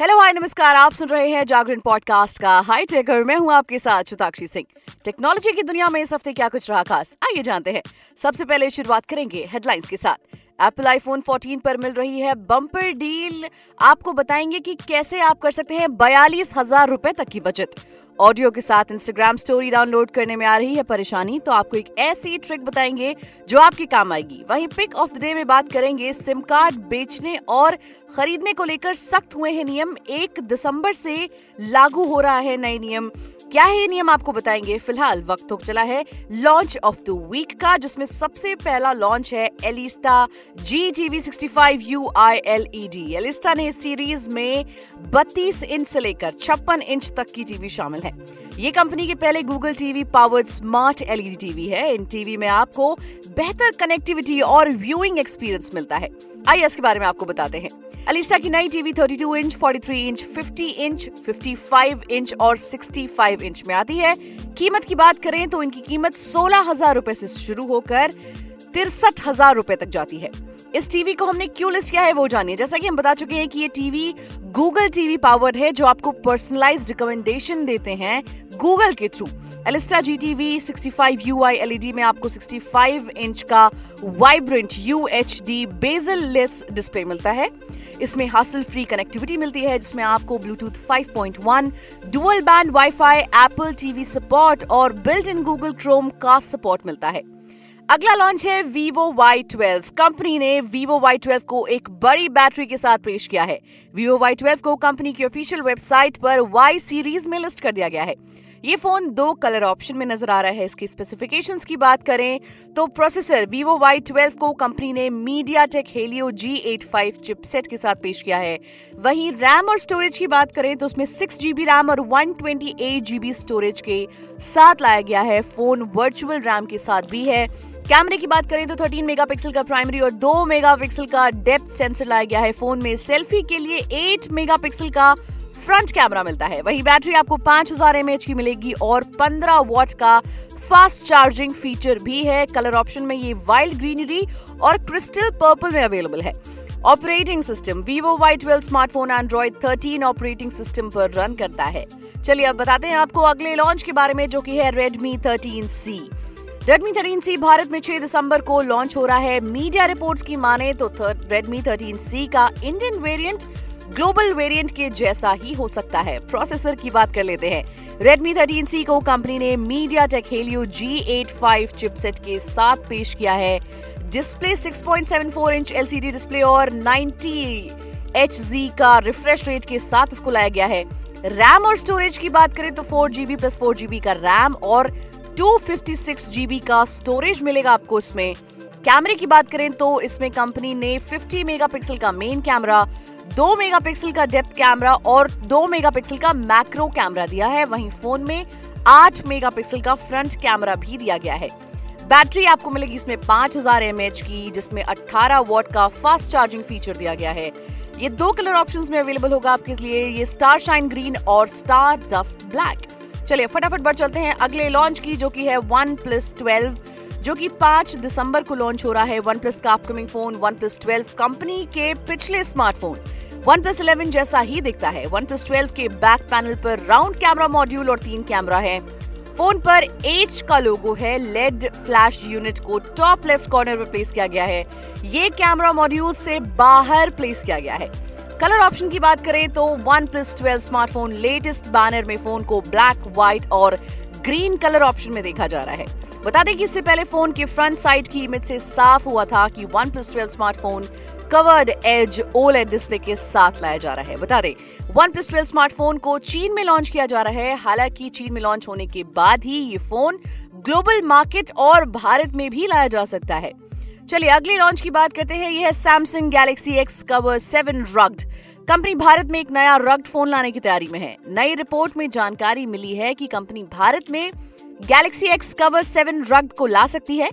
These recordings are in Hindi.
हेलो हाय नमस्कार। आप सुन रहे हैं जागरण पॉडकास्ट का हाई टेकर मैं हूँ आपके साथ शुताक्षी सिंह। टेक्नोलॉजी की दुनिया में इस हफ़्ते क्या कुछ रहा खास? आइए जानते हैं। सबसे पहले शुरुआत करेंगे हेडलाइंस के साथ। एप्पल आईफोन 14 पर मिल रही है बम्पर डील आपको बताएँगे कि कैसे आप कर सकते हैं बयालीस हज़ार रुपए तक की बचत। ऑडियो के साथ इंस्टाग्राम स्टोरी डाउनलोड करने में आ रही है परेशानी तो आपको एक ऐसी ट्रिक बताएँगे जो आपके काम आएगी। वहीं पिक ऑफ़ द डे में बात करेंगे सिम कार्ड बेचने और खरीदने को लेकर सख्त हुए हैं नियम। एक दिसंबर से लागू हो रहा है नए नियम। क्या है नियम आपको बताएँगे। फ़िलहाल वक्त तो चला है लॉन्च ऑफ़ द वीक का, जिसमें सबसे पहला लॉन्च है Elista G TV sixty five U I L E D Elista ने सीरीज़ में 32 इंच से लेकर छप्पन इंच तक की टीवी शामिल है। ये कंपनी के पहले Google TV powered smart LED TV है। इन टीवी में आपको बेहतर कनेक्टिविटी और व्यूइंग एक्सपीरियंस मिलता है। आइए इसके बारे में आपको बताते हैं। अलिसा की नई TV 32 inch 43 inch 50 inch 55 inch और 65 इंच में आती है। कीमत की बात करें तो इनकी कीमत सोलह हज़ार रूपए से शुरू होकर तिरसठ हज़ार रूपए तक जाती है। इस टीवी को हमने क्यों लिस्ट किया है वो जानिए। जैसा कि हम बता चुके हैं कि ये टीवी गूगल टीवी पावर्ड है जो आपको पर्सनलाइज रिकमेंडेशन देते हैं गूगल के through Elista G TV sixty five U I LED में आपको 65 इंच का vibrant U H D bezel less display मिलता है। इसमें हासिल फ्री कनेक्टिविटी मिलती है जिसमें आपको Bluetooth 5.1, dual band wifi, Apple TV support और बिल्ट इन गूगल क्रोम का सपोर्ट मिलता है। अगला लॉन्च है Vivo Y12 कंपनी ने Vivo Y12 को एक बड़ी बैटरी के साथ पेश किया है। Vivo Y12 को कंपनी की ऑफिशियल वेबसाइट पर Y सीरीज़ में लिस्ट कर दिया गया है। ये फ़ोन दो कलर ऑप्शन में नज़र आ रहा है। इसकी स्पेसिफिकेशंस की बात करें तो प्रोसेसर Vivo Y12 को कंपनी ने MediaTek Helio G85 चिपसेट के साथ पेश किया है। वहीं रैम और स्टोरेज की बात करें तो उसमें सिक्स जीबी रैम और one twenty eight GB storage के साथ लाया गया है। फ़ोन वर्चुअल रैम के साथ भी है। कैमरे की बात करें तो 13 मेगापिक्सल का प्राइमरी और 2 मेगापिक्सल का डेप्थ सेंसर लाया गया है। फ़ोन में सेल्फी के लिए 8 मेगापिक्सल का फ्रंट कैमरा मिलता है। वही बैटरी आपको 5000 हज़ार की मिलेगी और 15 वॉट का फास्ट चार्जिंग फीचर भी है। कलर ऑप्शन में ये वाइल्ड ग्रीनरी और क्रिस्टल पर्पल में अवेलेबल है। Operating system, Vivo Y twelve, smartphone Android 13 operating system पर रन करता है। चलिए अब बताते हैं आपको अगले लॉन्च के बारे में, जो कि है Redmi 13C Redmi 13C Bharat में 6 दिसंबर को लॉन्च हो रहा है। मीडिया रिपोर्ट्स की माने तो Redmi 13C का इंडियन वेरिएंट ग्लोबल वेरिएंट के जैसा ही हो सकता है। प्रोसेसर की बात कर लेते हैं। Redmi 13C को कंपनी ने media MediaTek Helio G85 chipset के साथ पेश किया है। डिस्प्ले 6.74 इंच LCD डिस्प्ले और 90 Hz का रिफ्रेश रेट के साथ इसको लाया गया है। रैम और स्टोरेज की बात करें तो four GB plus four GB का रैम और 256GB का स्टोरेज मिलेगा आपको इसमें। कैमरे की बात करें तो इसमें कंपनी ने 50 मेगापिक्सल का मेन कैमरा दो मेगापिक्सल का डेप्थ कैमरा और दो मेगापिक्सल का मैक्रो कैमरा दिया है। वहीं फ़ोन में आठ मेगापिक्सल का फ्रंट कैमरा भी दिया गया है। बैटरी आपको मिलेगी इसमें 5000 हज़ार की, जिसमें 18 वॉट का फास्ट चार्जिंग फीचर दिया गया है। ये दो कलर ऑप्शंस में अवेलेबल होगा आपके लिए। ये स्टार शाइन ग्रीन और स्टार डस्ट ब्लैक। चलिए, फटाफट बढ़ चलते हैं अगले लॉन्च की, जो की है वन प्लस ट्वेल्व जो कि 5 दिसंबर को लॉन्च हो रहा है। वन प्लस का upcoming phone OnePlus twelve company के पिछले स्मार्टफ़ोन वन प्लस इलेवन जैसा ही दिखता है। वन प्लस ट्वेल्व के बैक पैनल पर राउंड कैमरा मॉड्यूल और तीन कैमरा है। फ़ोन पर एच का लोगो है। लेड फ्लैश यूनिट को टॉप लेफ़्ट कॉर्नर पर प्लेस किया गया है। ये कैमरा मॉड्यूल से बाहर प्लेस किया गया है। कलर ऑप्शन की बात करें तो OnePlus twelve smartphone latest banner में फ़ोन को ब्लैक व्हाइट और ग्रीन कलर ऑप्शन में देखा जा रहा है। बता दें कि इससे पहले फ़ोन के फ्रंट साइड की इमेज से साफ़ हुआ था कि OnePlus twelve smartphone curved edge OLED display के साथ लाया जा रहा है। बता दें, वन प्लस ट्वेल्व स्मार्टफ़ोन को चीन में लॉन्च किया जा रहा है। हालाँकि चीन में लॉन्च होने के बाद ही ये फ़ोन ग्लोबल मार्केट और भारत में भी लाया जा सकता है। चलिए, अगले लॉन्च की बात करते हैं। यह है Samsung Galaxy X Cover seven rugged company Bharat में एक नया रग्ड फ़ोन लाने की तैयारी में है। नई रिपोर्ट में जानकारी मिली है कि कंपनी भारत में Galaxy X Cover seven rugged को ला सकती है।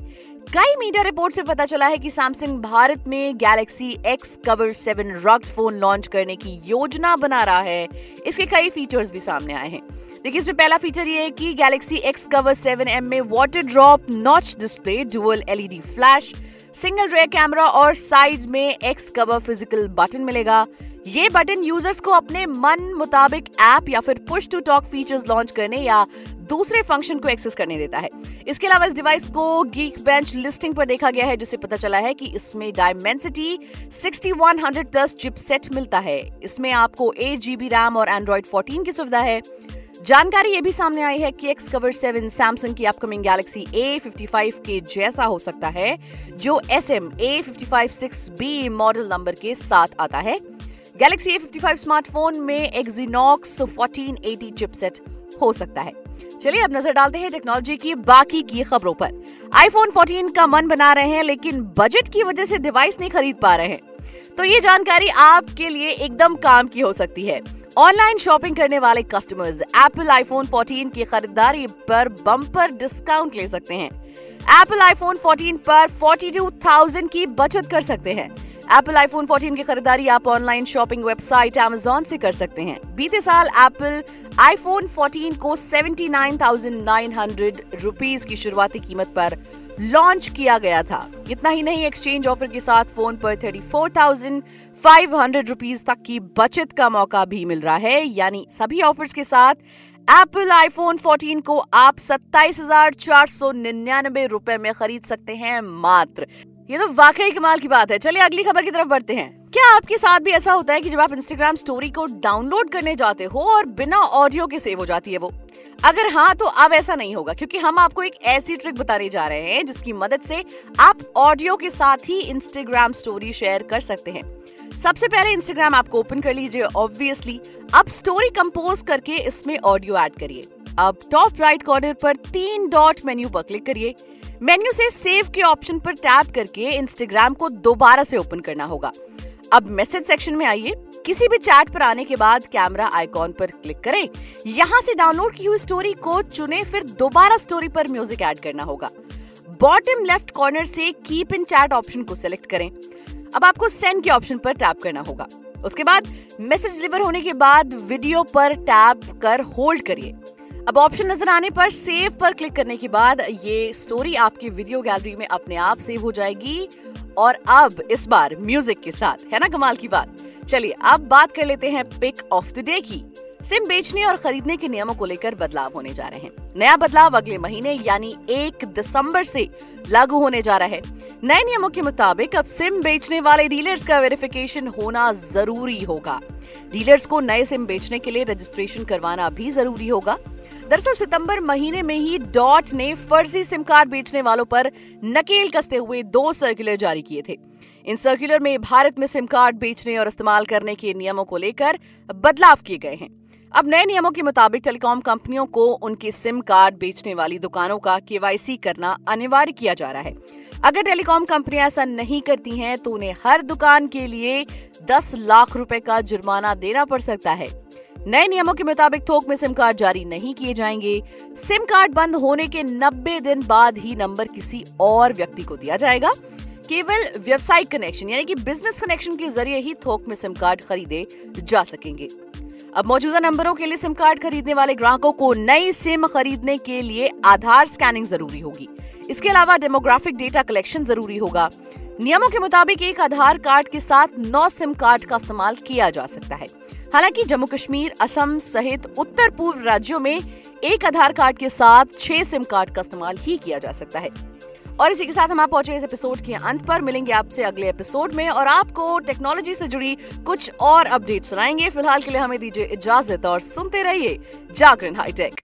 कई मीडिया रिपोर्ट से पता चला है कि सैमसंग भारत में Galaxy X Cover seven rugged phone launch करने की योजना बना रहा है। इसके कई फीचर्स भी सामने आए हैं। देखिए, इसमें पहला फीचर ये है कि Galaxy X Cover seven M में water drop notch display dual LED flash single rear camera और साइड में एक्स कवर फ़िज़िकल बटन मिलेगा। ये बटन यूज़र्स को अपने मन मुताबिक ऐप या फिर push to talk features launch करने या दूसरे फ़ंक्शन को एक्सेस करने देता है। इसके अलावा इस डिवाइस को गीक बेंच लिस्टिंग पर देखा गया है, जिससे पता चला है कि इसमें डायमेंसिटी 6100 प्लस चिपसेट मिलता है। इसमें आपको एट जीबी रैम और एंड्रॉइड 14 की सुविधा है। जानकारी ये भी सामने आई है कि एक्स कवर सेवन सैमसंग की upcoming Galaxy A fifty five के जैसा हो सकता है, जो S M A fifty five six B model number के साथ आता है। Galaxy A fifty five smartphone में एक्जीनॉक्स फोर्टीन एटी चिपसेट हो सकता है। चलिए अब नज़र डालते हैं टेक्नोलॉजी की बाकी की खबरों पर। आईफोन 14 का मन बना रहे हैं लेकिन बजट की वजह से डिवाइस नहीं खरीद पा रहे हैं। तो ये जानकारी आपके लिए एकदम काम की हो सकती है। ऑनलाइन शॉपिंग करने वाले कस्टमर्स एप्पल आईफोन 14 की खरीदारी पर बम्पर डिस्काउंट ले सकते हैं। एप्पल आईफोन 14 पर 42,000 की बचत कर सकते हैं। एप्पल आईफोन 14 की खरीदारी आप ऑनलाइन शॉपिंग वेबसाइट एमेजोन से कर सकते हैं। बीते साल एप्पल आईफोन 14 को 79,900 रुपीस की शुरुआती कीमत पर लॉन्च किया गया था। इतना ही नहीं एक्सचेंज ऑफ़र के साथ फ़ोन पर 34,500 रुपीस तक की बचत का मौका भी मिल रहा है। यानी सभी ऑफर्स के साथ एप्पल आईफोन 14 को आप सत्ताईस हज़ार चार सौ निन्यानबे रुपए में खरीद सकते हैं मात्र। ये तो वाकई कमाल की बात है। चलिए अगली खबर की तरफ़ बढ़ते हैं। क्या आपके साथ भी ऐसा होता है कि जब आप इंस्टाग्राम स्टोरी को डाउनलोड करने जाते हो और बिना ऑडियो के सेव हो जाती है वो? अगर हाँ तो अब ऐसा नहीं होगा, क्योंकि हम आपको एक ऐसी ट्रिक बताने जा रहे हैं, जिसकी मदद से आप ऑडियो के साथ ही इंस्टाग्राम स्टोरी शेयर कर सकते हैं। सबसे पहले इंस्टाग्राम आपको ओपन कर लीजिए ऑब्वियसली अब स्टोरी कंपोज करके इसमें ऑडियो ऐड करिए। अब टॉप राइट कॉर्नर पर तीन डॉट मेन्यू पर क्लिक करिए। मेन्यू से सेव के ऑप्शन पर टैप करके इंस्टाग्राम को दोबारा से ओपन करना होगा। अब मैसेज सेक्शन में आइए। किसी भी चैट पर आने के बाद कैमरा आइकॉन पर क्लिक करें। यहाँ से डाउनलोड की हुई स्टोरी को चुने, फिर दोबारा स्टोरी पर म्यूज़िक ऐड करना होगा। बॉटम लेफ़्ट कॉर्नर से कीप इन चैट ऑप्शन को सिलेक्ट करें। अब आपको सेंड के ऑप्शन पर टैप करना होगा। उसके बाद मैसेज डिलीवर होने के बाद वीडियो पर टैप कर होल्ड करिए। अब ऑप्शन नज़र आने पर सेव पर क्लिक करने के बाद ये स्टोरी आपकी वीडियो गैलरी में अपने आप सेव हो जाएगी। और अब इस बार म्यूज़िक के साथ, है ना कमाल की बात? चलिए अब बात कर लेते हैं पिक ऑफ़ द डे की। सिम बेचने और खरीदने के नियमों को लेकर बदलाव होने जा रहे हैं। नया बदलाव अगले महीने यानी एक दिसंबर से लागू होने जा रहा है। नए नियमों के मुताबिक अब सिम बेचने वाले डीलर्स का वेरिफिकेशन होना ज़रूरी होगा। डीलर्स को नए सिम बेचने के लिए रजिस्ट्रेशन करवाना भी ज़रूरी होगा। दरअसल सितंबर महीने में ही डॉट ने फर्जी सिम कार्ड बेचने वालों पर नकेल कसते हुए दो सर्कुलर जारी किए थे। इन सर्कुलर में भारत में सिम कार्ड बेचने और इस्तेमाल करने के नियमों को लेकर बदलाव किए गए हैं। अब नए नियमों के मुताबिक टेलीकॉम कंपनियों को उनके सिम कार्ड बेचने वाली दुकानों का केवाईसी करना अनिवार्य किया जा रहा है। अगर टेलीकॉम कंपनियाँ ऐसा नहीं करती हैं तो उन्हें हर दुकान के लिए 10 लाख रुपए का जुर्माना देना पड़ सकता है। नए नियमों के मुताबिक थोक में सिम कार्ड जारी नहीं किए जाएँगे। सिम कार्ड बंद होने के 90 दिन बाद ही नंबर किसी और व्यक्ति को दिया जाएगा। केवल व्यवसायिक कनेक्शन यानी कि बिज़नेस कनेक्शन के ज़रिए ही थोक में सिम कार्ड खरीदे जा सकेंगे। अब मौजूदा नंबरों के लिए सिम कार्ड खरीदने वाले ग्राहकों को नई सिम खरीदने के लिए आधार स्कैनिंग ज़रूरी होगी। इसके अलावा डेमोग्राफिक डेटा कलेक्शन ज़रूरी होगा। नियमों के मुताबिक एक आधार कार्ड के साथ नौ सिम कार्ड का इस्तेमाल किया जा सकता है। हालाँकि जम्मू कश्मीर, असम सहित उत्तर पूर्व राज्यों में एक आधार कार्ड के साथ छह सिम कार्ड का इस्तेमाल ही किया जा सकता है। और इसी के साथ हम आप पहुँचे इस एपिसोड के अंत पर। मिलेंगे आपसे अगले एपिसोड में और आपको टेक्नोलॉजी से जुड़ी कुछ और अपडेट सुनाएँगे। फ़िलहाल के लिए हमें दीजिए इजाज़त और सुनते रहिए जागरण हाईटेक।